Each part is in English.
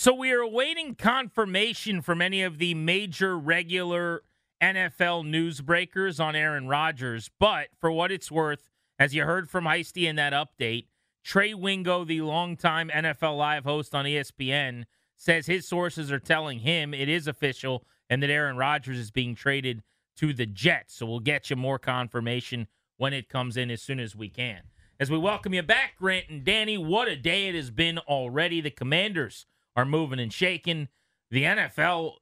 So we are awaiting confirmation from any of the major regular NFL newsbreakers on Aaron Rodgers. But for what it's worth, as you heard from Heisty in that update, Trey Wingo, the longtime NFL Live host on ESPN, says his sources are telling him it is official and that Aaron Rodgers is being traded to the Jets. So we'll get you more confirmation when it comes in as soon as we can. As we welcome you back, Grant and Danny, what a day it has been already. The Commanders are moving and shaking. The NFL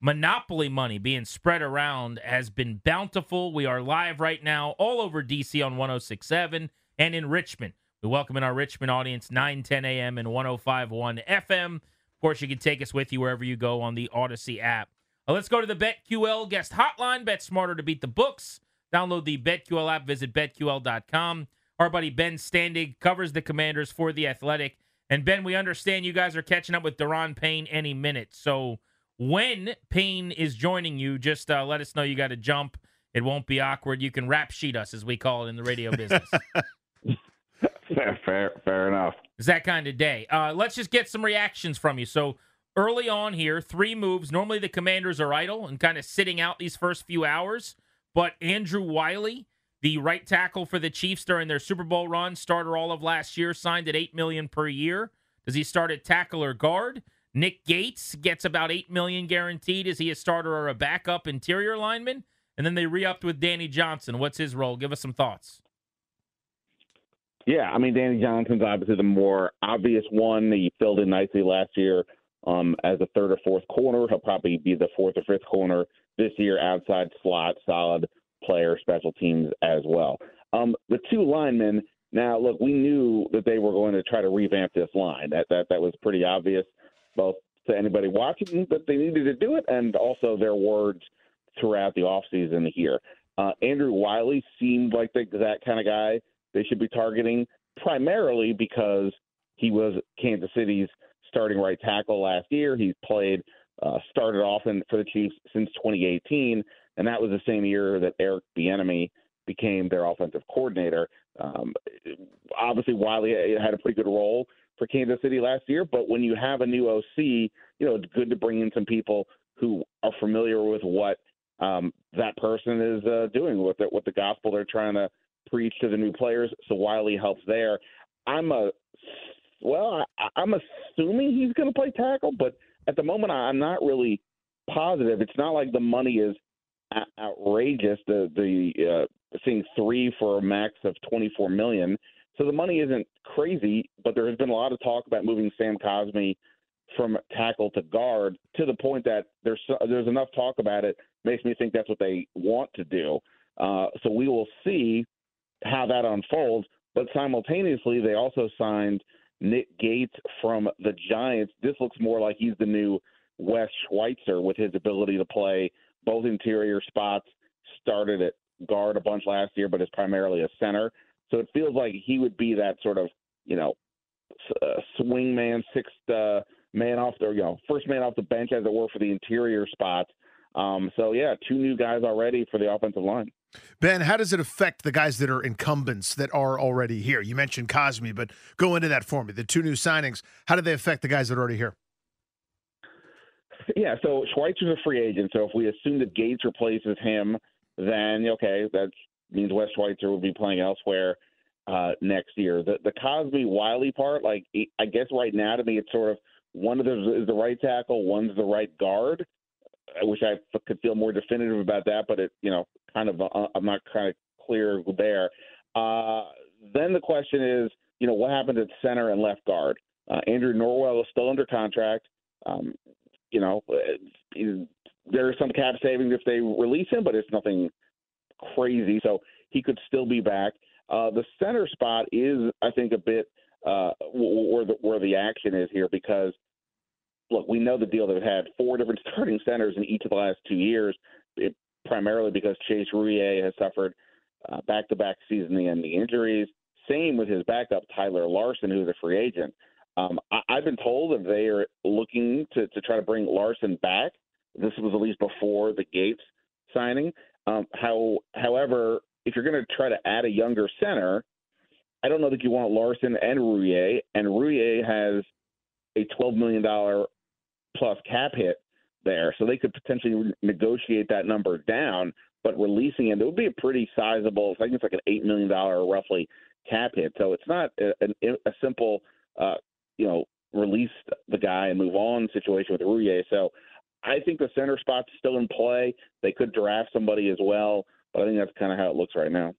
monopoly money being spread around has been bountiful. We are live right now all over DC on 1067 and in Richmond. We welcome in our Richmond audience 9 10 a.m. and 1051 FM. Of course, you can take us with you wherever you go on the Audacy app. Uh, let's go to the BetQL guest hotline. Bet smarter to beat the books. Download the BetQL app. Visit betql.com. Our buddy Ben Standig covers the Commanders for the Athletic. And Ben, we understand you guys are catching up with Daron Payne any minute. So when Payne is joining you, just uh, let us know you got to jump. It won't be awkward. You can rap sheet us, as we call it in the radio business. fair, fair, fair enough. It's that kind of day. Uh, let's just get some reactions from you. So early on here, three moves. Normally the Commanders are idle and kind of sitting out these first few hours, but Andrew Wylie, the right tackle for the Chiefs during their Super Bowl run, starter all of last year, signed at eight million per year. Does he start at tackle or guard? Nick Gates gets about eight million guaranteed. Is he a starter or a backup interior lineman? And then they re-upped with Danny Johnson. What's his role? Give us some thoughts. Yeah, I mean Danny Johnson's obviously the more obvious one. He filled in nicely last year um, as a third or fourth corner. He'll probably be the fourth or fifth corner this year, outside slot, solid player, special teams as well. Um, the two linemen. Now, look, we knew that they were going to try to revamp this line. That that that was pretty obvious both to anybody watching that they needed to do it and also their words throughout the offseason here. Uh, Andrew Wylie seemed like the exact kind of guy they should be targeting, primarily because he was Kansas City's starting right tackle last year. He's played, uh, started often for the Chiefs since 2018, and that was the same year that Eric Bieniemy became their offensive coordinator. Um, obviously, Wylie had a pretty good role for Kansas City last year. But when you have a new OC, you know, it's good to bring in some people who are familiar with what um, that person is uh, doing with it, with the gospel they're trying to preach to the new players. So Wylie helps there. I'm a well, I, I'm assuming he's going to play tackle, but at the moment, I'm not really positive. It's not like the money is outrageous. The the uh, seeing three for a max of 24 million. So the money isn't crazy, but there has been a lot of talk about moving Sam Cosmi from tackle to guard to the point that there's there's enough talk about it makes me think that's what they want to do. Uh, so we will see how that unfolds. But simultaneously, they also signed Nick Gates from the Giants. This looks more like he's the new Wes Schweitzer with his ability to play both interior spots. Started at guard a bunch last year, but is primarily a center. So it feels like he would be that sort of, you know, uh, swing man, sixth uh, man off the, you know, first man off the bench, as it were, for the interior spots. Um, so yeah, two new guys already for the offensive line. Ben, how does it affect the guys that are incumbents that are already here? You mentioned Cosmi, but go into that for me. The two new signings, how do they affect the guys that are already here? Yeah, so Schweitzer's a free agent. So if we assume that Gates replaces him, then okay, that means Wes Schweitzer will be playing elsewhere uh, next year. The the Cosmi Wylie part, like I guess right now to me, it's sort of one of them is the right tackle, one's the right guard. I wish I could feel more definitive about that, but it you know kind of uh, I'm not kind of clear there. Uh, then the question is, you know, what happened at center and left guard? Uh, Andrew Norwell is still under contract. Um, you know, uh, there are some cap savings if they release him, but it's nothing crazy, so he could still be back. Uh, the center spot is, I think, a bit uh, where the where the action is here because look, we know the deal. They've had four different starting centers in each of the last two years, it, primarily because Chase Roullier has suffered uh, back-to-back season-ending injuries. Same with his backup Tyler Larsen, who's a free agent. Um, I, I've been told that they are looking to, to try to bring Larsen back. This was at least before the Gates signing. Um, how, however, if you're going to try to add a younger center, I don't know that you want Larsen and Roullier. And Roullier has a $12 million plus cap hit there, so they could potentially negotiate that number down. But releasing it, it would be a pretty sizable. I think it's like an eight million dollar roughly cap hit. So it's not a, a, a simple, uh, you know, release the guy and move on situation with Roullier. So I think the center spot's still in play. They could draft somebody as well, but I think that's kind of how it looks right now.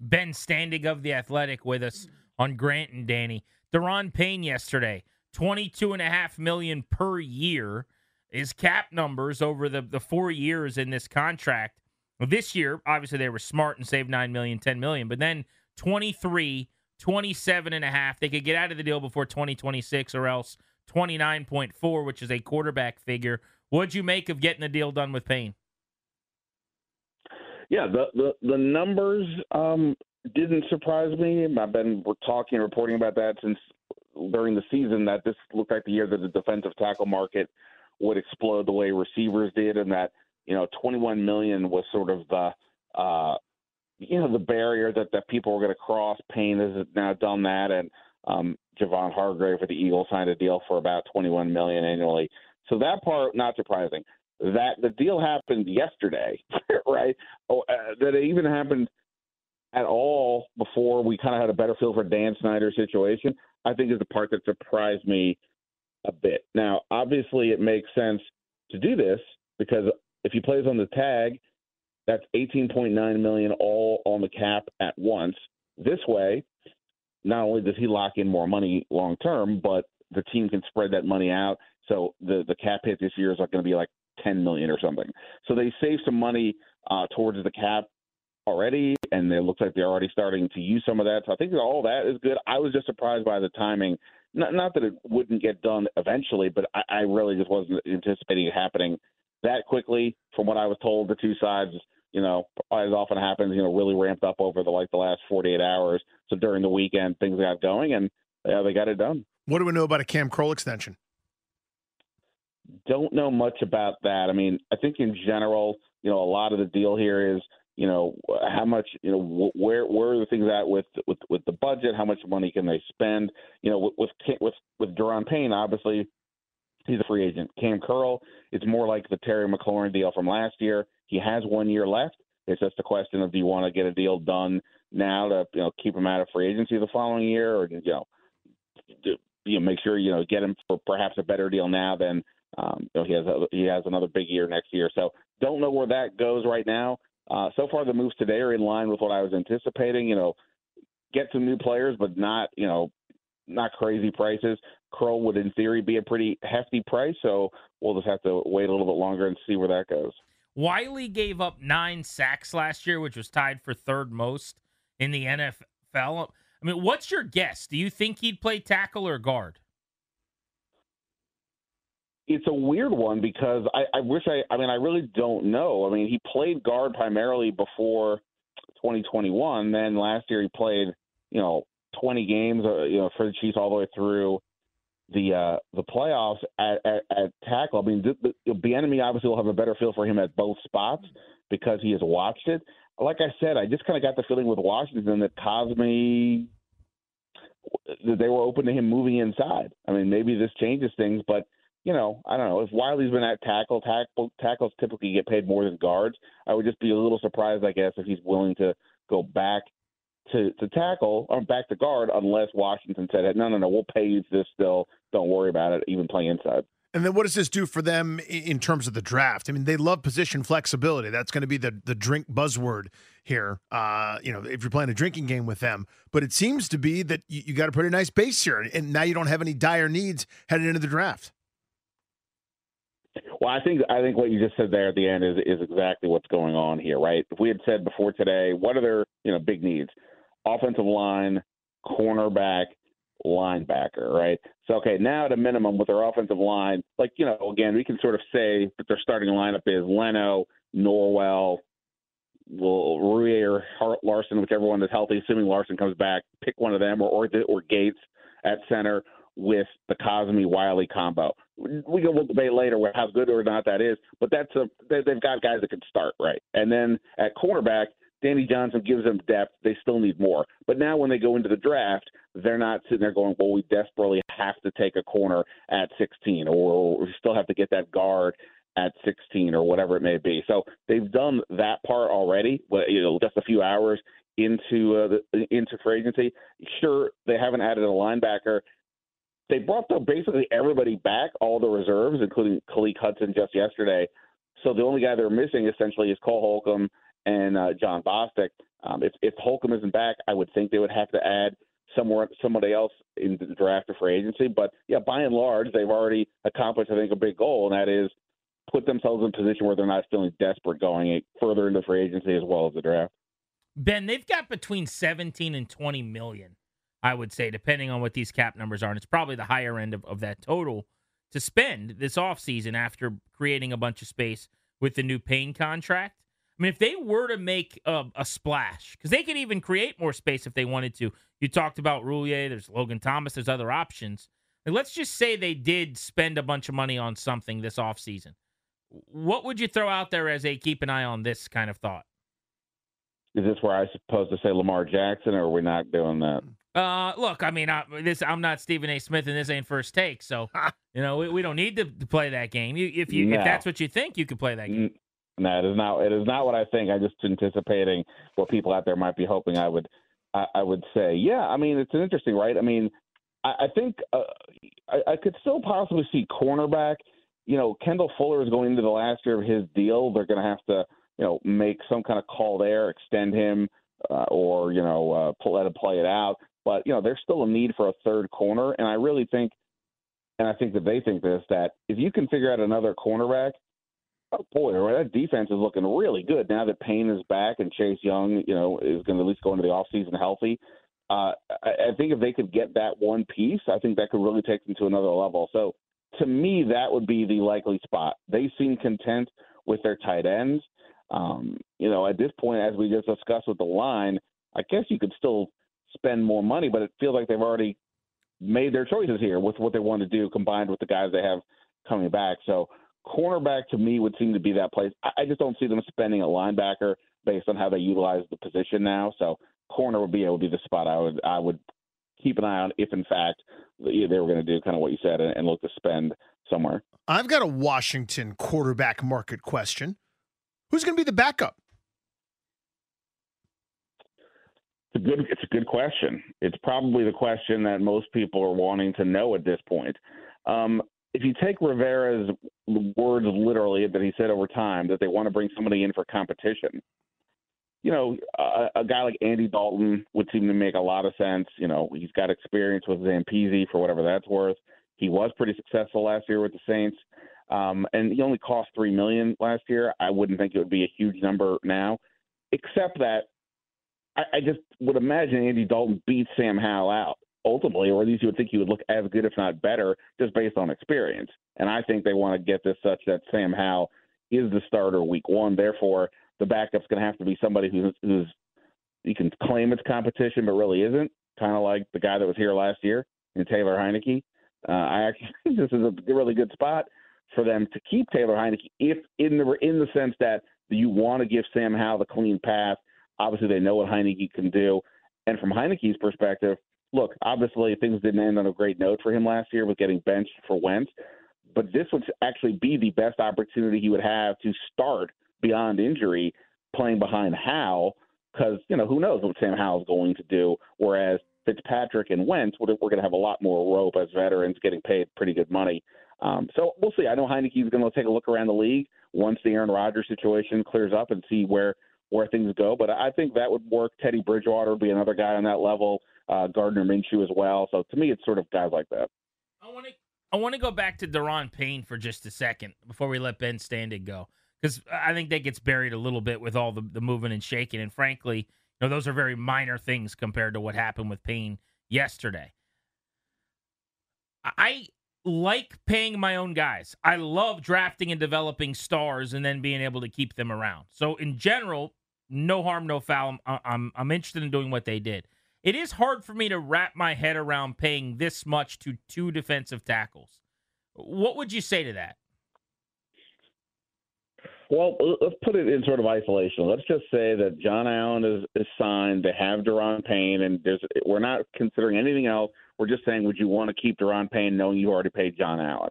Ben Standig of the Athletic with us on Grant and Danny. Daron Payne yesterday, twenty-two and a half million per year. His cap numbers over the, the four years in this contract. This year, obviously, they were smart and saved 9 million, 10 million, but then 23, 27 and a half. They could get out of the deal before 2026 or else 29.4, which is a quarterback figure. What'd you make of getting the deal done with Payne? Yeah, the the, the numbers um, didn't surprise me. I've been talking and reporting about that since during the season that this looked like the year that the defensive tackle market would explode the way receivers did, and that you know 21 million was sort of the uh, you know the barrier that that people were going to cross. Payne has now done that, and um, Javon Hargrave for the Eagles signed a deal for about 21 million annually. So that part not surprising. That the deal happened yesterday, right? Oh, uh, that it even happened at all before we kind of had a better feel for Dan Snyder's situation. I think is the part that surprised me a bit. Now, obviously, it makes sense to do this because if he plays on the tag, that's 18.9 million all on the cap at once. This way, not only does he lock in more money long term, but the team can spread that money out. So the the cap hit this year is going to be like 10 million or something. So they save some money uh, towards the cap already, and it looks like they're already starting to use some of that. So I think all that is good. I was just surprised by the timing. Not, not that it wouldn't get done eventually, but I, I really just wasn't anticipating it happening that quickly. From what I was told, the two sides you know, as often happens, you know, really ramped up over the like the last 48 hours. So during the weekend, things got going, and yeah, they got it done. What do we know about a Cam Curl extension? Don't know much about that. I mean, I think in general, you know, a lot of the deal here is, you know, how much, you know, where where are the things at with with with the budget? How much money can they spend? You know, with with with, with Daron Payne, obviously, he's a free agent. Cam Curl, it's more like the Terry McLaurin deal from last year he has one year left. It's just a question of do you want to get a deal done now to you know keep him out of free agency the following year, or you know, do, you know make sure you know get him for perhaps a better deal now than um, you know, he has a, he has another big year next year. So don't know where that goes right now. Uh, so far, the moves today are in line with what I was anticipating. You know, get some new players, but not you know not crazy prices. Curl would, in theory, be a pretty hefty price. So we'll just have to wait a little bit longer and see where that goes. Wylie gave up nine sacks last year, which was tied for third most in the NFL. I mean, what's your guess? Do you think he'd play tackle or guard? It's a weird one because I, I wish I. I mean, I really don't know. I mean, he played guard primarily before 2021. Then last year he played, you know, 20 games, uh, you know, for the Chiefs all the way through the uh, the playoffs at, at, at tackle. I mean, the, the, Bieniemy obviously will have a better feel for him at both spots because he has watched it. Like I said, I just kind of got the feeling with Washington that Cosmi that they were open to him moving inside. I mean, maybe this changes things, but you know, I don't know. If Wylie's been at tackle, tackle tackles typically get paid more than guards. I would just be a little surprised, I guess, if he's willing to go back to, to tackle or back to guard unless Washington said, no, no, no, we'll pay you this still. Don't worry about it, even play inside. And then what does this do for them in terms of the draft? I mean, they love position flexibility. That's going to be the the drink buzzword here. Uh, you know, if you're playing a drinking game with them, but it seems to be that you, you got a pretty nice base here, and now you don't have any dire needs headed into the draft. Well, I think I think what you just said there at the end is is exactly what's going on here, right? If we had said before today, what are their you know big needs? Offensive line, cornerback, linebacker, right? So, okay, now at a minimum with their offensive line, like, you know, again, we can sort of say that their starting lineup is Leno, Norwell, will Roullier or Larsen, whichever one is healthy, assuming Larsen comes back, pick one of them or, or, or Gates at center with the Cosmi Wylie combo. We can we'll debate later how good or not that is, but that's a they, they've got guys that can start right. And then at cornerback, Danny Johnson gives them depth. They still need more. But now when they go into the draft, they're not sitting there going, well, we desperately have to take a corner at 16 or we still have to get that guard at 16 or whatever it may be. So they've done that part already. You know, just a few hours into uh, the, into free agency. Sure, they haven't added a linebacker. They brought the, basically everybody back, all the reserves, including Khaleke Hudson just yesterday. So the only guy they're missing essentially is Cole Holcomb and uh, Jon Bostic. Um, if, if Holcomb isn't back, I would think they would have to add somewhere somebody else in the draft or free agency. But yeah, by and large, they've already accomplished, I think, a big goal, and that is put themselves in a position where they're not feeling desperate going further into free agency as well as the draft. Ben, they've got between 17 and 20 million, I would say, depending on what these cap numbers are. And it's probably the higher end of, of that total to spend this offseason after creating a bunch of space with the new Payne contract. I mean, if they were to make a, a splash, because they could even create more space if they wanted to. You talked about Roullier, there's Logan Thomas, there's other options. Like, let's just say they did spend a bunch of money on something this offseason. What would you throw out there as a keep an eye on this kind of thought? Is this where I supposed to say Lamar Jackson, or are we not doing that? Uh, look, I mean, I, this I'm not Stephen A. Smith, and this ain't first take, so you know we, we don't need to, to play that game. You, if you no. if that's what you think, you could play that game. No, it is not. It is not what I think. I'm just anticipating what people out there might be hoping I would. I, I would say, yeah. I mean, it's an interesting, right? I mean, I, I think uh, I, I could still possibly see cornerback. You know, Kendall Fuller is going into the last year of his deal. They're going to have to you know, make some kind of call there, extend him, uh, or you know, uh, let him play it out. But you know, there's still a need for a third corner, and I really think, and I think that they think this that if you can figure out another cornerback, oh boy, that defense is looking really good now that Payne is back and Chase Young, you know, is going to at least go into the offseason healthy. Uh, I, I think if they could get that one piece, I think that could really take them to another level. So to me, that would be the likely spot. They seem content with their tight ends. Um, you know, at this point, as we just discussed with the line, I guess you could still spend more money, but it feels like they've already made their choices here with what they want to do combined with the guys they have coming back. So cornerback to me would seem to be that place. I just don't see them spending a linebacker based on how they utilize the position now. So corner would be able to be the spot I would I would keep an eye on if in fact they were going to do kind of what you said and, and look to spend somewhere. I've got a Washington quarterback market question. Who's going to be the backup? It's a good. It's a good question. It's probably the question that most people are wanting to know at this point. Um, if you take Rivera's words literally that he said over time that they want to bring somebody in for competition, you know, a, a, guy like Andy Dalton would seem to make a lot of sense. You know, he's got experience with Zampese for whatever that's worth. He was pretty successful last year with the Saints. Um, and he only cost three million last year. I wouldn't think it would be a huge number now, except that I, I just would imagine Andy Dalton beats Sam Howell out ultimately, or at least you would think he would look as good, if not better, just based on experience. And I think they want to get this such that Sam Howell is the starter week one. Therefore, the backup's going to have to be somebody who's, who's you can claim it's competition, but really isn't. Kind of like the guy that was here last year, and Taylor Heinicke. Uh, I actually think this is a really good spot for them to keep Taylor Heinicke if in the in the sense that you want to give Sam Howell the clean path. Obviously, they know what Heinicke can do, and from Heinicke's perspective, look, obviously things didn't end on a great note for him last year with getting benched for Wentz, but this would actually be the best opportunity he would have to start beyond injury playing behind Howell because you know who knows what Sam Howell's going to do, whereas Fitzpatrick and Wentz, we're going to have a lot more rope as veterans getting paid pretty good money. Um, so we'll see. I know Heinicke's going to take a look around the league once the Aaron Rodgers situation clears up and see where where things go. But I think that would work. Teddy Bridgewater would be another guy on that level. Uh, Gardner Minshew as well. So to me, it's sort of guys like that. I want to I want to go back to Daron Payne for just a second before we let Ben Standig go because I think that gets buried a little bit with all the, the moving and shaking. And frankly, you know, those are very minor things compared to what happened with Payne yesterday. I like paying my own guys. I love drafting and developing stars and then being able to keep them around. So in general, no harm, no foul. I'm, I'm, I'm interested in doing what they did. It is hard for me to wrap my head around paying this much to two defensive tackles. What would you say to that? Well, let's put it in sort of isolation. Let's just say that John Allen is, is signed. They have Daron Payne, and there's we're not considering anything else. We're just saying, would you want to keep Daron Payne knowing you already paid John Allen?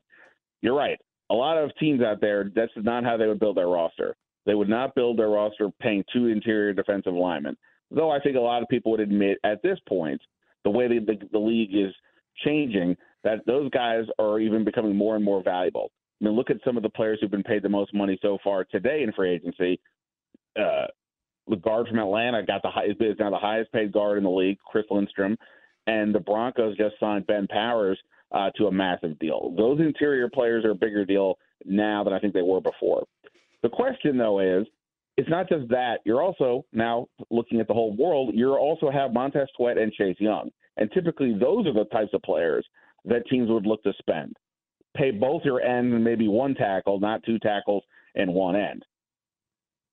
You're right. A lot of teams out there, that's not how they would build their roster. They would not build their roster paying two interior defensive linemen. Though I think a lot of people would admit at this point, the way the, the, the league is changing, that those guys are even becoming more and more valuable. I mean, look at some of the players who've been paid the most money so far today in free agency. Uh, the guard from Atlanta got the high, is now the highest paid guard in the league, Chris Lindstrom, and the Broncos just signed Ben Powers uh, to a massive deal. Those interior players are a bigger deal now than I think they were before. The question, though, is it's not just that. You're also now looking at the whole world. You also have Montez Sweat and Chase Young, and typically those are the types of players that teams would look to spend. Pay both your end and maybe one tackle, not two tackles and one end.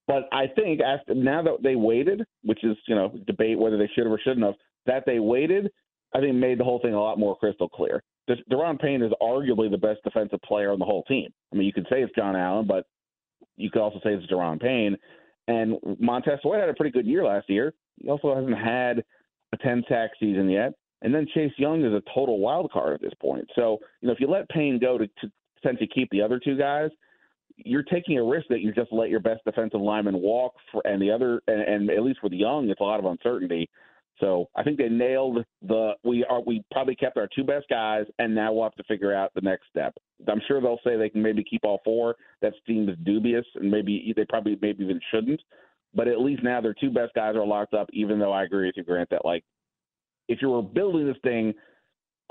But I think after now that they waited, which is you know debate whether they should have or shouldn't have, that they waited, I think made the whole thing a lot more crystal clear. Daron Payne is arguably the best defensive player on the whole team. I mean, you could say it's John Allen, but you could also say it's Daron Payne. And Montez Sweat had a pretty good year last year. He also hasn't had a 10 sack season yet. And then Chase Young is a total wild card at this point. So, you know, if you let Payne go to, to potentially keep the other two guys, you're taking a risk that you just let your best defensive lineman walk for, and the other, and, and at least with Young, it's a lot of uncertainty. So I think they nailed the we are we probably kept our two best guys, and now we'll have to figure out the next step. I'm sure they'll say they can maybe keep all four. That seems dubious, and maybe they probably maybe even shouldn't. But at least now their two best guys are locked up. Even though I agree with you, Grant, that like if you were building this thing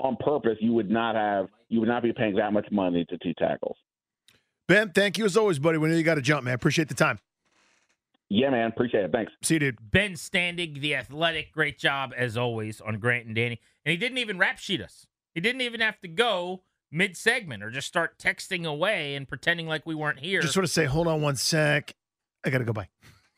on purpose, you would not have you would not be paying that much money to two tackles. Ben, thank you as always, buddy. We know you got to jump, man. Appreciate the time. Yeah, man. Appreciate it. Thanks. See you, dude. Ben Standig, the athletic, great job as always on Grant and Danny. And he didn't even rap sheet us. He didn't even have to go mid segment or just start texting away and pretending like we weren't here. Just sort of say, hold on one sec. I got to go by.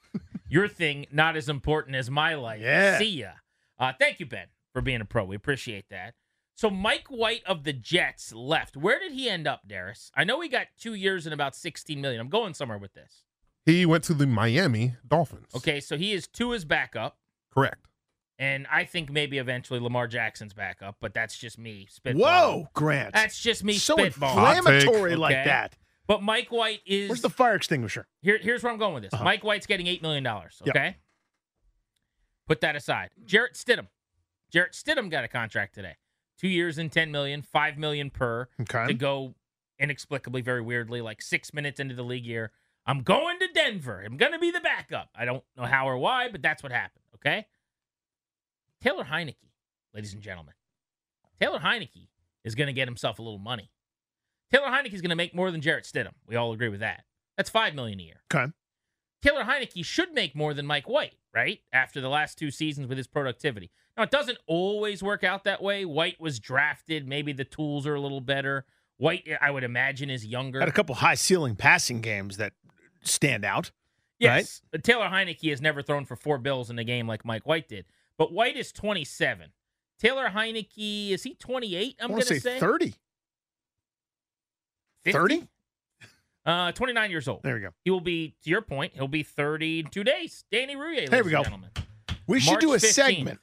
Your thing, not as important as my life. Yeah. See ya. Uh, thank you, Ben, for being a pro. We appreciate that. So Mike White of the Jets left. Where did he end up, Darius? I know he got two years and about 16 million. I'm going somewhere with this. He went to the Miami Dolphins. Okay, so he is to his backup. Correct. And I think maybe eventually Lamar Jackson's backup, but that's just me spitballing. Whoa, Grant. That's just me so spitballing. inflammatory take. like Okay. that. But Mike White is Where's the fire extinguisher? here, here's where I'm going with this. Uh-huh. Mike White's getting eight million dollars. Yep. Okay. Put that aside. Jarrett Stidham. Jarrett Stidham got a contract today. Two years and ten million, five million per Okay. to go inexplicably, very weirdly, like six minutes into the league year. I'm going to Denver. I'm gonna be the backup. I don't know how or why, but that's what happened. Okay. Taylor Heinicke, ladies and gentlemen. Taylor Heinicke is gonna get himself a little money. Taylor Heinicke is gonna make more than Jarrett Stidham. We all agree with that. That's five million a year. Okay. Taylor Heinicke should make more than Mike White, right? After the last two seasons with his productivity. Now, it doesn't always work out that way. White was drafted. Maybe the tools are a little better. White, I would imagine, is younger. Had a couple high ceiling passing games that stand out. yes. but Taylor Heinicke has never thrown for four bills in a game like Mike White did. But White is 27. Taylor Heinicke, is he 28? I'm going to say say 30. 50? 30? Uh, 29 years old. There we go. He will be, to your point, he'll be 30 in two days. Danny Rouye, There we go. gentlemen. We should March do a 15th. segment.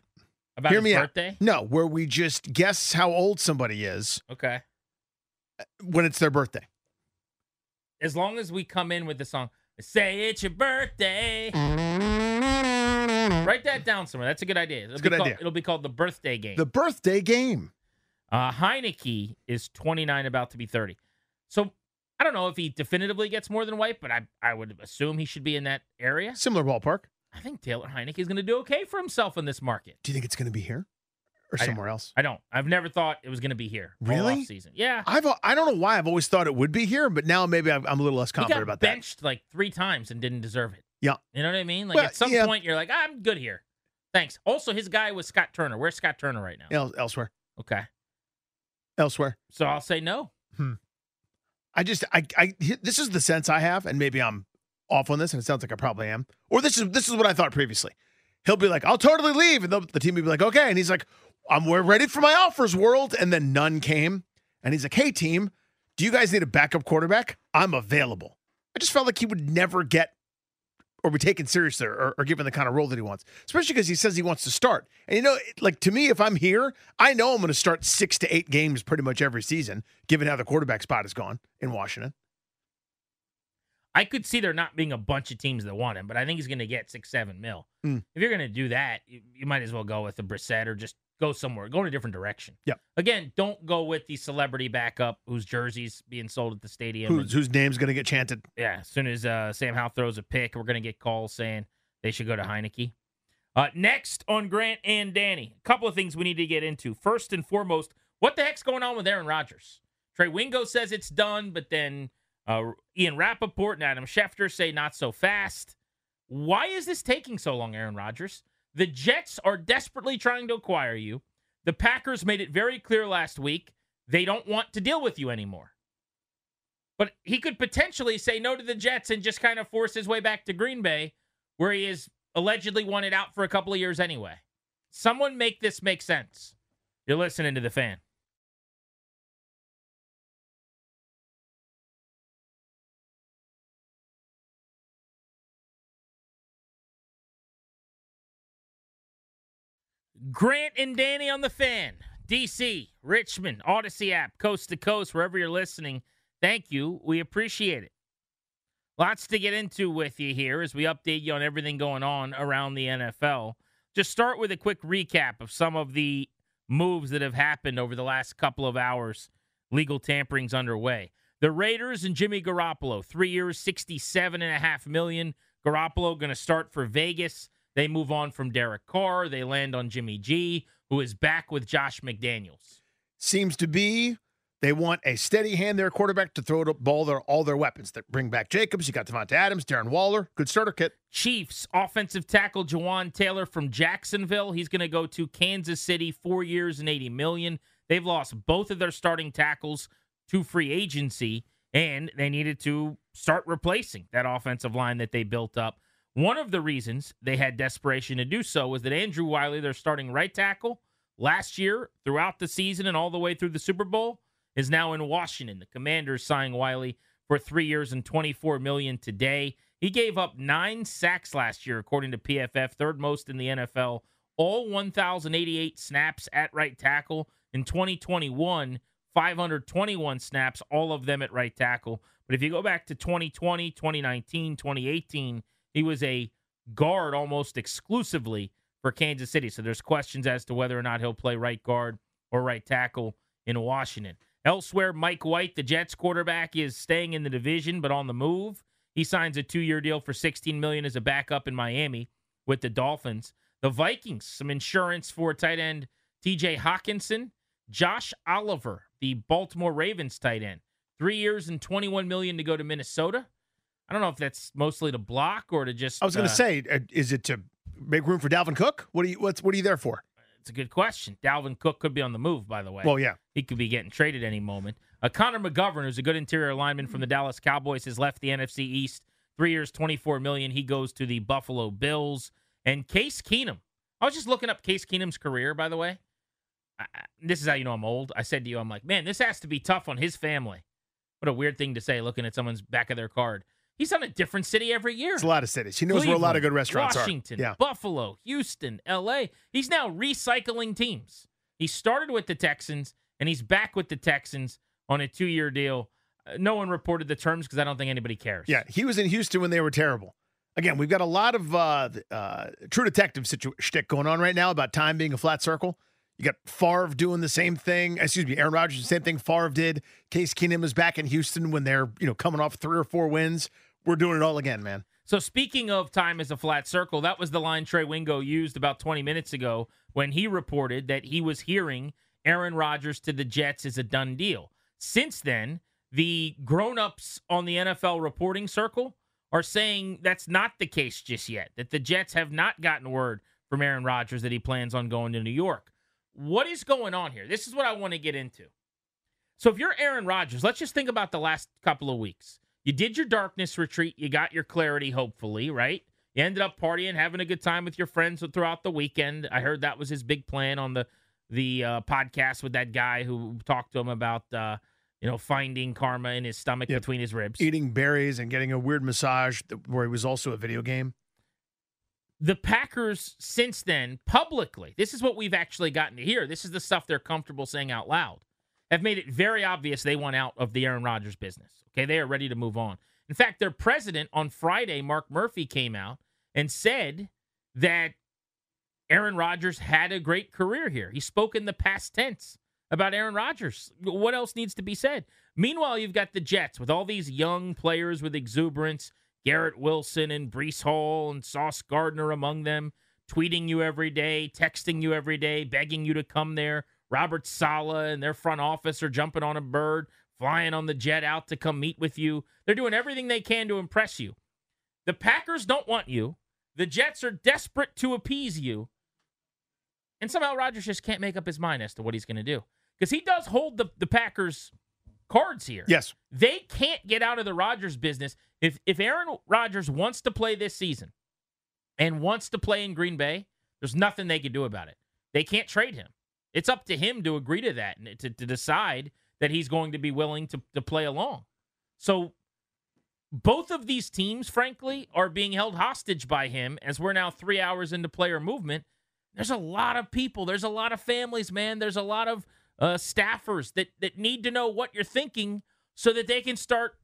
About Hear his me out. No, where we just guess how old somebody is Okay. When it's their birthday. as long as we come in with the song say it's your birthday write that down somewhere that's a good idea it'll, be, good called, idea. it'll be called the birthday game The birthday game. uh, heinicke is 29 about to be 30 so i don't know if he definitively gets more than white but i, I would assume he should be in that area Similar ballpark. i think taylor heinicke is going to do okay for himself in this market Do you think it's going to be here or I- somewhere else? i don't i've never thought it was going to be here all Really? season yeah I've I don't know why I've always thought it would be here, but now maybe I'm I'm a little less confident about that. benched like three times and didn't deserve it Yeah. you know what i mean like Well, at some yeah. point you're like i'm good here thanks also his guy was scott turner where's scott turner right now El- elsewhere, okay elsewhere. So I'll say no. Hmm. I just I I this is the sense I have, and maybe I'm off on this, and it sounds like I probably am. Or this is this is what I thought previously. He'll be like, "I'll totally leave," and the, the team will be like, "Okay," and he's like, "I'm we're ready for my offers, world," and then none came, and he's like, "Hey, team, do you guys need a backup quarterback? I'm available." I just felt like he would never get or be taken seriously or, or given the kind of role that he wants, especially because he says he wants to start. And you know, like to me, if I'm here, I know I'm going to start six to eight games pretty much every season, given how the quarterback spot has gone in Washington. I could see there not being a bunch of teams that want him, but I think he's going to get six, seven mil. Mm. If you're going to do that, you, you, might as well go with a Brissett or just go somewhere, go in a different direction. Yep. Again, don't go with the celebrity backup whose jersey's being sold at the stadium. Who's, whose name's going to get chanted? Yeah, as soon as uh, Sam Howell throws a pick, we're going to get calls saying they should go to Heinicke. Uh, next on Grant and Danny, a couple of things we need to get into. First and foremost, what the heck's going on with Aaron Rodgers? Trey Wingo says it's done, but then uh, Ian Rapoport and Adam Schefter say not so fast. Why is this taking so long, Aaron Rodgers? The Jets are desperately trying to acquire you. The Packers made it very clear last week they don't want to deal with you anymore. But he could potentially say no to the Jets and just kind of force his way back to Green Bay, where he is allegedly wanted out for a couple of years anyway. Someone make this make sense. You're listening to the fan. Grant and Danny on the fan. DC, Richmond, Audacy app, coast to coast, wherever you're listening. Thank you. We appreciate it. Lots to get into with you here as we update you on everything going on around the NFL. Just start with a quick recap of some of the moves that have happened over the last couple of hours. Legal tampering's underway. The Raiders and Jimmy Garoppolo, three years, sixty-seven and a half million. Garoppolo going to start for Vegas. They move on from Derek Carr. They land on Jimmy G, who is back with Josh McDaniels. Seems to be they want a steady hand there quarterback to throw the ball their all their weapons. That bring back Jacobs. You got Davante Adams, Darren Waller. Good starter kit. Chiefs offensive tackle Jawaan Taylor from Jacksonville. He's going to go to Kansas City, four years and eighty million. They've lost both of their starting tackles to free agency, and they needed to start replacing that offensive line that they built up. One of the reasons they had desperation to do so was that Andrew Wylie, their starting right tackle, last year, throughout the season and all the way through the Super Bowl, is now in Washington. The Commanders signed Wylie for three years and 24 million today. He gave up nine sacks last year, according to PFF, third most in the NFL. All 1,088 snaps at right tackle in 2021, 521 snaps, all of them at right tackle. But if you go back to 2020, 2019, 2018, he was a guard almost exclusively for Kansas City. So there's questions as to whether or not he'll play right guard or right tackle in Washington. Elsewhere, Mike White, the Jets quarterback, is staying in the division but on the move. He signs a two-year deal for 16 million as a backup in Miami with the Dolphins. The Vikings, some insurance for tight end TJ Hockenson, Josh Oliver, the Baltimore Ravens tight end. 3 years and 21 million to go to Minnesota. I don't know if that's mostly to block or to just. I was going to uh, say, uh, is it to make room for Dalvin Cook? What are you? What's what are you there for? It's a good question. Dalvin Cook could be on the move, by the way. Well, yeah. He could be getting traded any moment. Uh, Connor McGovern, who's a good interior lineman from the Dallas Cowboys, has left the NFC East. Three years, twenty-four million. He goes to the Buffalo Bills. And Case Keenum. I was just looking up Case Keenum's career, by the way. I, this is how you know I'm old. I said to you, I'm like, man, this has to be tough on his family. What a weird thing to say, looking at someone's back of their card. He's on a different city every year. It's a lot of cities. He knows where a lot of good restaurants Washington, are. Yeah. Buffalo, Houston, LA. He's now recycling teams. He started with the Texans and he's back with the Texans on a two year deal. Uh, no one reported the terms because I don't think anybody cares. Yeah, he was in Houston when they were terrible. Again, we've got a lot of uh, uh, True Detective situ- shtick going on right now about time being a flat circle. You got Favre doing the same thing. Excuse me, Aaron Rodgers, the same thing Favre did. Case Keenum is back in Houston when they're you know coming off three or four wins. We're doing it all again, man. So speaking of time as a flat circle, that was the line Trey Wingo used about 20 minutes ago when he reported that he was hearing Aaron Rodgers to the Jets is a done deal. Since then, the grown-ups on the NFL reporting circle are saying that's not the case just yet. That the Jets have not gotten word from Aaron Rodgers that he plans on going to New York. What is going on here? This is what I want to get into. So if you're Aaron Rodgers, let's just think about the last couple of weeks. You did your darkness retreat. You got your clarity, hopefully, right? You ended up partying, having a good time with your friends throughout the weekend. I heard that was his big plan on the the uh, podcast with that guy who talked to him about uh, you know, finding karma in his stomach Yep. between his ribs. Eating berries and getting a weird massage where he was also a video game. the Packers since then publicly, this is what we've actually gotten to hear. This is the stuff they're comfortable saying out loud. Have made it very obvious they want out of the Aaron Rodgers business. Okay, they are ready to move on. In fact, their president on Friday, Mark Murphy, came out and said that Aaron Rodgers had a great career here. He spoke in the past tense about Aaron Rodgers. What else needs to be said? Meanwhile, you've got the Jets with all these young players with exuberance Garrett Wilson and Breece Hall and Sauce Gardner among them, tweeting you every day, texting you every day, begging you to come there. Robert Saleh and their front office are jumping on a bird, flying on the jet out to come meet with you. They're doing everything they can to impress you. The Packers don't want you. The Jets are desperate to appease you. And somehow Rodgers just can't make up his mind as to what he's going to do. Because he does hold the, the Packers cards here. Yes. They can't get out of the Rodgers business. If if Aaron Rodgers wants to play this season and wants to play in Green Bay, there's nothing they can do about it. They can't trade him. It's up to him to agree to that and to, to decide that he's going to be willing to, to play along. So both of these teams, frankly, are being held hostage by him as we're now three hours into player movement. There's a lot of people. There's a lot of families, man. There's a lot of uh, staffers that that need to know what you're thinking so that they can start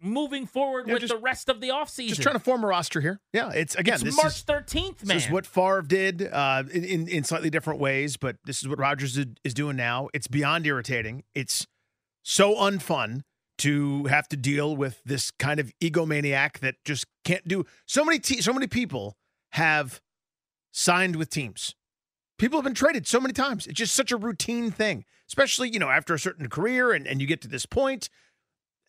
moving forward Yeah, with just- the rest of the offseason. Just trying to form a roster here. Yeah, it's again. it's this March is 13th, man. This is what Favre did uh, in, in in slightly different ways, but this is what Rodgers is, is doing now. It's beyond irritating. It's so unfun to have to deal with this kind of egomaniac that just can't do. So many te- so many people have signed with teams. People have been traded so many times. It's just such a routine thing, especially you know after a certain career and, and you get to this point.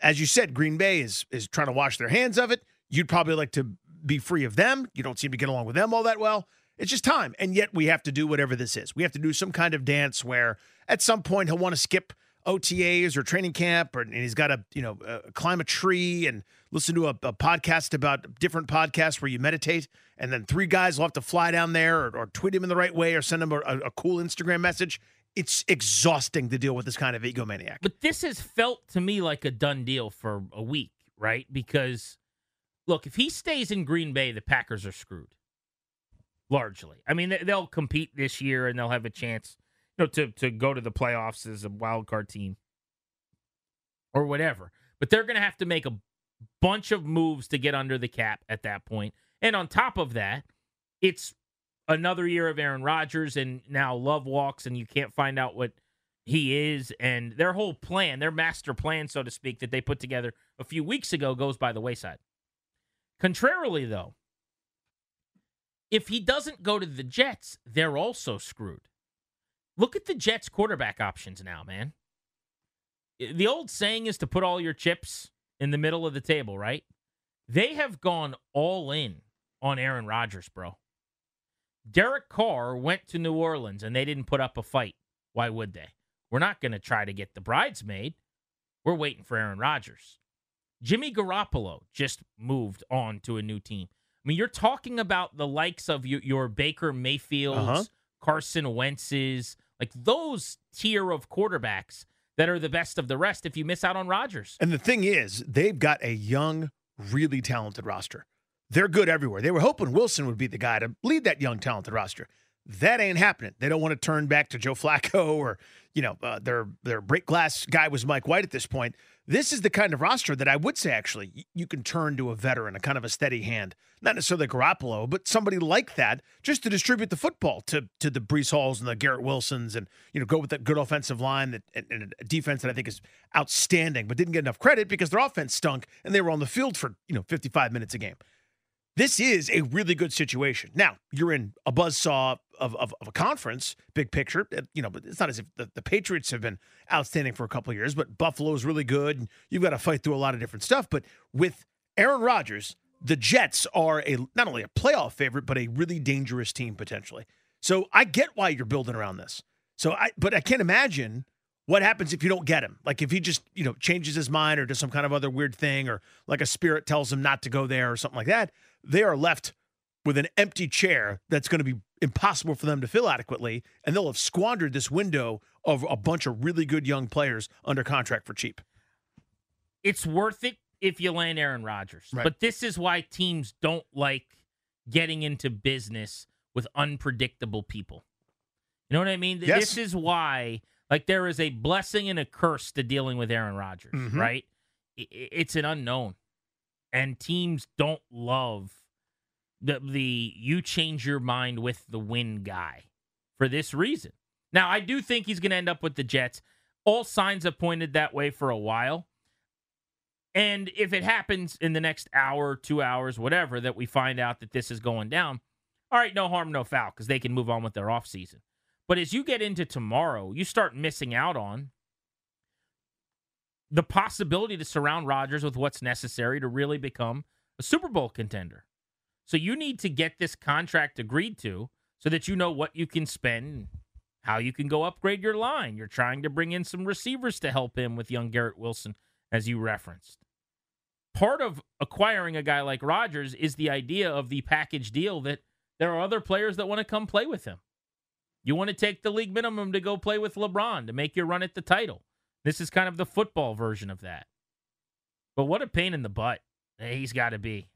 As you said, Green Bay is is trying to wash their hands of it. You'd probably like to be free of them. You don't seem to get along with them all that well. It's just time. And yet we have to do whatever this is. We have to do some kind of dance where at some point he'll want to skip OTAs or training camp, or, and he's got to, you know, uh, climb a tree and listen to a, a podcast about different podcasts where you meditate. And then three guys will have to fly down there or, or tweet him in the right way or send him a, a, a cool Instagram message. It's exhausting to deal with this kind of egomaniac. But this has felt to me like a done deal for a week, right? Because look, if he stays in Green Bay, the Packers are screwed. Largely. I mean, they- they'll compete this year and they'll have a chance, you know, to to go to the playoffs as a wild card team or whatever. But they're going to have to make a bunch of moves to get under the cap at that point. And on top of that, it's another year of Aaron Rodgers and now Love walks and you can't find out what he is and their whole plan, their master plan so to speak that they put together a few weeks ago goes by the wayside. Contrarily though, if he doesn't go to the Jets, they're also screwed. Look at the Jets quarterback options now, man. The old saying is to put all your chips in the middle of the table, right? They have gone all in on Aaron Rodgers, bro. Derek Carr went to New Orleans and they didn't put up a fight. Why would they? We're not going to try to get the bridesmaid. We're waiting for Aaron Rodgers. Jimmy Garoppolo just moved on to a new team. I mean, you're talking about the likes of your, your Baker Mayfields, Uh-huh. Carson Wentz's, like those tier of quarterbacks that are the best of the rest if you miss out on Rodgers. And the thing is, they've got a young, really talented roster. They're good everywhere. They were hoping Wilson would be the guy to lead that young, talented roster. That ain't happening. They don't want to turn back to Joe Flacco or, you know, uh, their their break glass guy was Mike White at this point. This is the kind of roster that I would say actually you can turn to a veteran, a kind of a steady hand, not necessarily Garoppolo, but somebody like that, just to distribute the football to to the Breece Halls and the Garrett Wilsons, and you know go with that good offensive line that and, and a defense that I think is outstanding, but didn't get enough credit because their offense stunk and they were on the field for you know 55 minutes a game. This is a really good situation. Now, you're in a buzzsaw of, of, of a conference, big picture. uh, You know, but it's not as if the, the Patriots have been outstanding for a couple years, but Buffalo's really good. You've got to fight through a lot of different stuff. But with Aaron Rodgers, the Jets are a not only a playoff favorite, but a really dangerous team potentially. So I get why you're building around this. So I but I can't imagine what happens if you don't get him? Like if he just, you know, changes his mind or does some kind of other weird thing or like a spirit tells him not to go there or something like that, they are left with an empty chair that's going to be impossible for them to fill adequately and they'll have squandered this window of a bunch of really good young players under contract for cheap. It's worth it if you land Aaron Rodgers. Right. But this is why teams don't like getting into business with unpredictable people. You know what I mean? Yes. This is why, like, there is a blessing and a curse to dealing with Aaron Rodgers, Mhm. right? It's an unknown, and teams don't love the the you change your mind with the win guy for this reason. Now, I do think he's going to end up with the Jets. All signs have pointed that way for a while. And if it happens in the next hour, two hours, whatever, that we find out that this is going down, all right, no harm, no foul, because they can move on with their offseason. But as you get into tomorrow, you start missing out on the possibility to surround Rodgers with what's necessary to really become a Super Bowl contender. So you need to get this contract agreed to so that you know what you can spend, how you can go upgrade your line. You're trying to bring in some receivers to help him with young Garrett Wilson, as you referenced. Part of acquiring a guy like Rodgers is the idea of the package deal that there are other players that want to come play with him. You want to take the league minimum to go play with LeBron to make your run at the title. This is kind of the football version of that. But what a pain in the butt he's got to be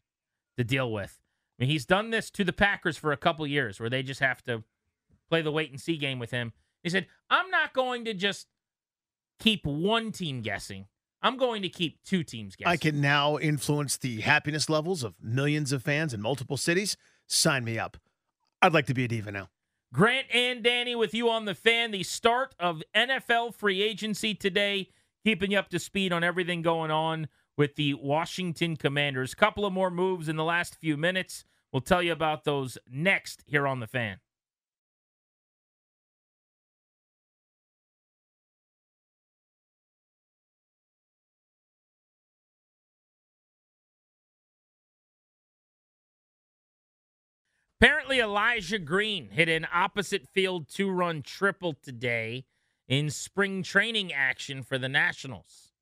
to deal with. I mean, he's done this to the Packers for a couple years where they just have to play the wait and see game with him. He said, I'm not going to just keep one team guessing. I'm going to keep two teams guessing. I can now influence the happiness levels of millions of fans in multiple cities. Sign me up. I'd like to be a diva now. Grant and Danny with you on the fan. The start of NFL free agency today, keeping you up to speed on everything going on with the Washington Commanders. Couple of more moves in the last few minutes. We'll tell you about those next here on the fan. Apparently, Elijah Green hit an opposite field two run triple today in spring training action for the Nationals.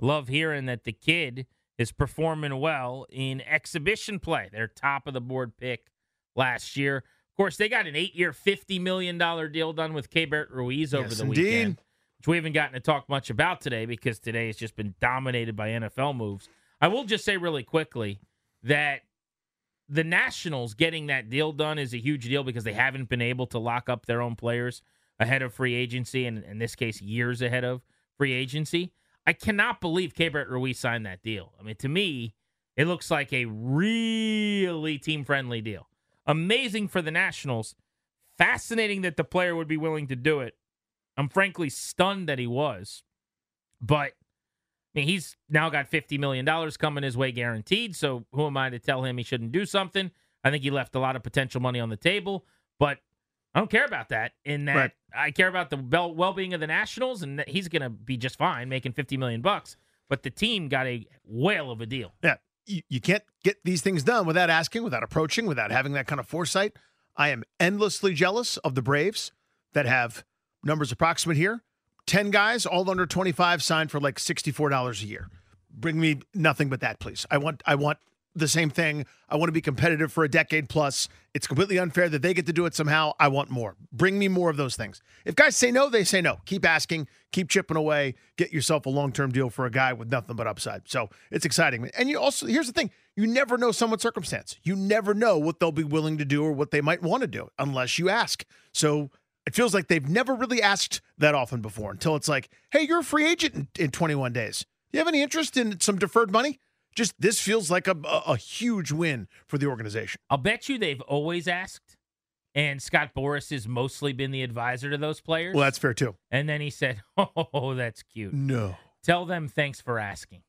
Love hearing that the kid is performing well in exhibition play. Their top of the board pick last year. Of course, they got an eight year, $50 million deal done with Keibert Ruiz over Yes, the indeed. weekend, which we haven't gotten to talk much about today because today has just been dominated by NFL moves. I will just say really quickly that the Nationals getting that deal done is a huge deal because they haven't been able to lock up their own players ahead of free agency, and in this case, years ahead of free agency. I cannot believe Bert Ruiz signed that deal. I mean, to me, it looks like a really team friendly deal. Amazing for the Nationals. Fascinating that the player would be willing to do it. I'm frankly stunned that he was. But I mean, he's now got $50 million coming his way guaranteed. So who am I to tell him he shouldn't do something? I think he left a lot of potential money on the table, but I don't care about that. In that, Right. I care about the well being of the Nationals, and that he's going to be just fine making 50 million bucks. But the team got a whale of a deal. Yeah, you, you can't get these things done without asking, without approaching, without having that kind of foresight. I am endlessly jealous of the Braves that have numbers approximate here. 10 guys, all under 25, signed for like $64 a year. Bring me nothing but that, please. I want I want the same thing. I want to be competitive for a decade plus. It's completely unfair that they get to do it somehow. I want more. Bring me more of those things. If guys say no, they say no. Keep asking, keep chipping away, get yourself a long-term deal for a guy with nothing but upside. So it's exciting. And you also here's the thing. You never know someone's circumstance. You never know what they'll be willing to do or what they might want to do unless you ask. So it feels like they've never really asked that often before until it's like, hey, you're a free agent in, in 21 days. Do you have any interest in some deferred money? Just this feels like a, a, a huge win for the organization. I'll bet you they've always asked, and Scott Boras has mostly been the advisor to those players. Well, that's fair too. and then he said, "Oh, that's cute. No. Tell them thanks for asking,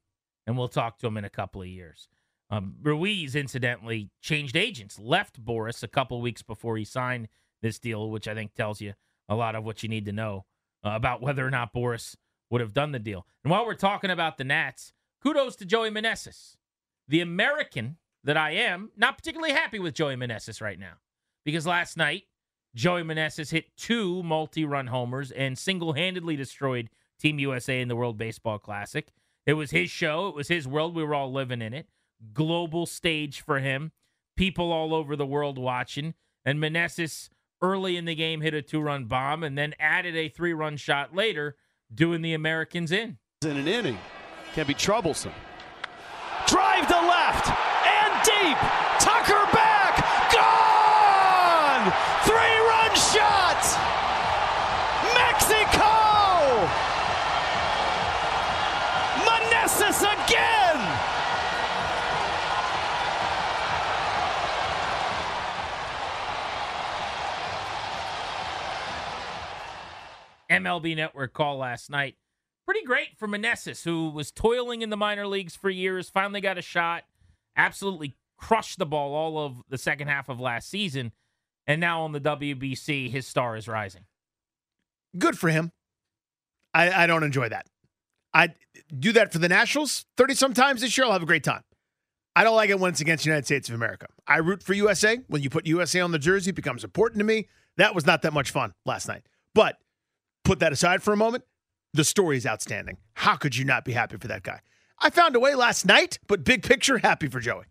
and we'll talk to them in a couple of years." Um, Ruiz, incidentally, changed agents, left Boras a couple weeks before he signed this deal, which I think tells you a lot of what you need to know uh, about whether or not Boras would have done the deal. And while we're talking about the Nats, kudos to Joey Meneses, the American that I am. Not particularly happy with Joey Meneses right now because last night Joey Meneses hit two multi-run homers and single-handedly destroyed Team USA in the World Baseball Classic. It was his show. It was his world. We were all living in it. Global stage for him. People all over the world watching. And Meneses early in the game, hit a two run bomb, and then added a three run shot later, doing the Americans in. In an inning can be troublesome. Drive to left and deep. Tucker back. Gone! Three run shot! Mexico! Meneses again! MLB Network call last night. Pretty great for Meneses, who was toiling in the minor leagues for years, finally got a shot, absolutely crushed the ball all of the second half of last season, and now on the WBC, his star is rising. Good for him. I, I don't enjoy that. I do that for the Nationals 30 sometimes this year. I'll have a great time. I don't like it when it's against the United States of America. I root for USA. When you put USA on the jersey, it becomes important to me. That was not that much fun last night. But put that aside for a moment. The story is outstanding. How could you not be happy for that guy? I found a way last night, but big picture, happy for Joey.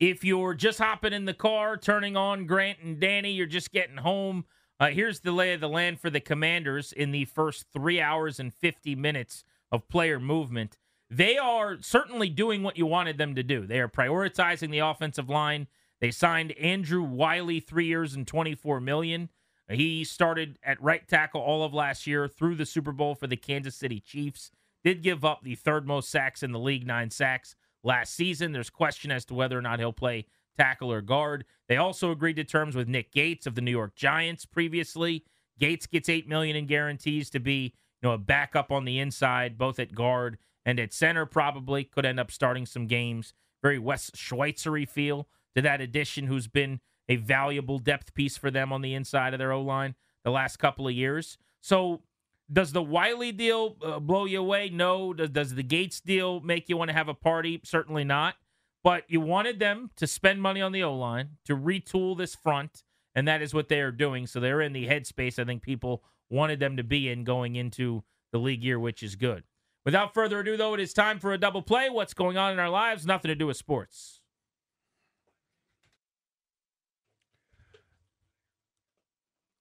If you're just hopping in the car, turning on Grant and Danny, you're just getting home. Uh, here's the lay of the land for the Commanders in the first three hours and 50 minutes of player movement. They are certainly doing what you wanted them to do. They are prioritizing the offensive line. They signed Andrew Wylie three years and 24 million. He started at right tackle all of last year through the Super Bowl for the Kansas City Chiefs. Did give up the third most sacks in the league, nine sacks last season. There's question as to whether or not he'll play tackle or guard. They also agreed to terms with Nick Gates of the New York Giants previously. Gates gets eight million in guarantees to be, you know, a backup on the inside, both at guard and at center. Probably could end up starting some games. Very Wes Schweitzery feel to that addition, who's been a valuable depth piece for them on the inside of their O line the last couple of years. So, does the Wylie deal uh, blow you away? No. Does, does the Gates deal make you want to have a party? Certainly not. But you wanted them to spend money on the O line, to retool this front, and that is what they are doing. So, they're in the headspace I think people wanted them to be in going into the league year, which is good. Without further ado, though, it is time for a double play. What's going on in our lives? Nothing to do with sports.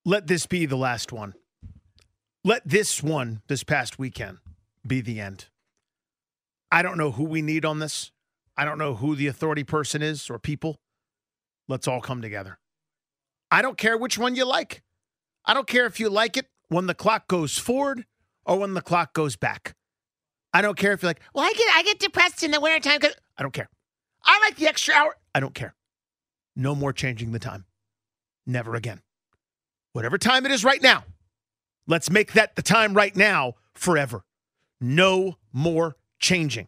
Let this be the last one. Let this one, this past weekend, be the end. I don't know who we need on this. I don't know who the authority person is or people. Let's all come together. I don't care which one you like. I don't care if you like it when the clock goes forward or when the clock goes back. I don't care if you're like, well, I get I get depressed in the wintertime. Because I don't care. I like the extra hour. I don't care. No more changing the time. Never again whatever time it is right now, let's make that the time right now forever. No more changing.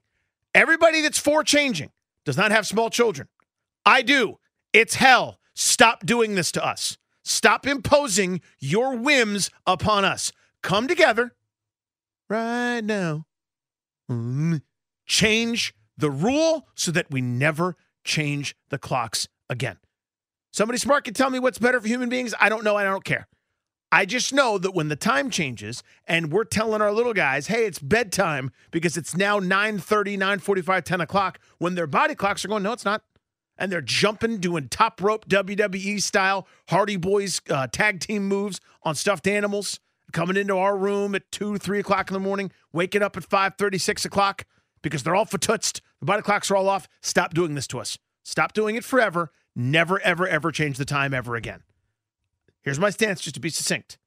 Everybody that's for changing does not have small children. I do. It's hell. Stop doing this to us. Stop imposing your whims upon us. Come together right now. Mm. Change the rule so that we never change the clocks again. Somebody smart can tell me what's better for human beings. I don't know. I don't care. I just know that when the time changes and we're telling our little guys, hey, it's bedtime because it's now 9 30, 9 45, 10 o'clock, when their body clocks are going, no, it's not. And they're jumping, doing top rope WWE style Hardy Boys uh, tag team moves on stuffed animals, coming into our room at 2, 3 o'clock in the morning, waking up at 5 30, 6 o'clock because they're all fatutzed. The body clocks are all off. Stop doing this to us. Stop doing it forever Never, ever, ever change the time ever again. Here's my stance just to be succinct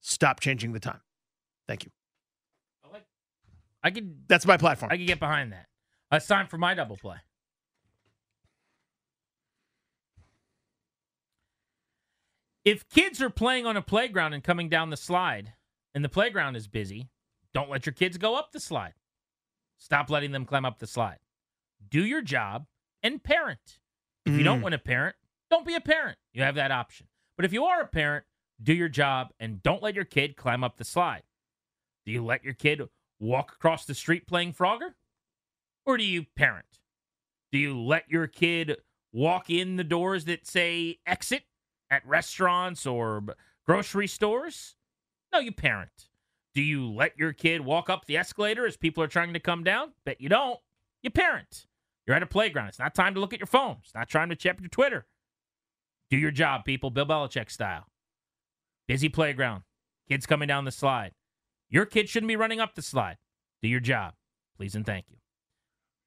stop changing the time. Thank you. I could. That's my platform. I could get behind that. Uh, it's time for my double play. If kids are playing on a playground and coming down the slide, and the playground is busy, don't let your kids go up the slide. Stop letting them climb up the slide. Do your job and parent. If you don't mm. want a parent, don't be a parent. You have that option. But if you are a parent, do your job and don't let your kid climb up the slide. Do you let your kid walk across the street playing Frogger? Or do you parent? Do you let your kid walk in the doors that say exit at restaurants or grocery stores? No, you parent. Do you let your kid walk up the escalator as people are trying to come down? Bet you don't. You parent. You're at a playground. It's not time to look at your phone. It's not time to check your Twitter. Do your job, people. Bill Belichick style. Busy playground. Kids coming down the slide. Your kid shouldn't be running up the slide. Do your job. Please and thank you.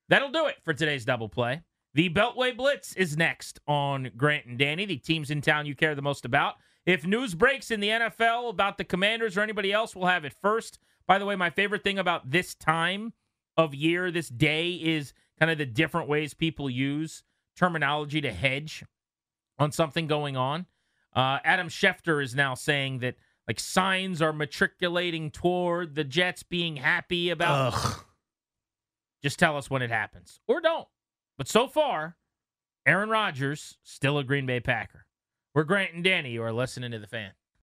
That'll do it for today's double play. The Beltway Blitz is next on Grant and Danny, the teams in town you care the most about. If news breaks in the NFL about the Commanders or anybody else, we'll have it first. By the way, my favorite thing about this time of year, this day, is kind of the different ways people use terminology to hedge on something going on. Uh, Adam Schefter is now saying that like signs are matriculating toward the Jets being happy about. Ugh. Just tell us when it happens or don't. But so far, Aaron Rodgers still a Green Bay Packer. We're Grant and Danny. You are listening to the fan.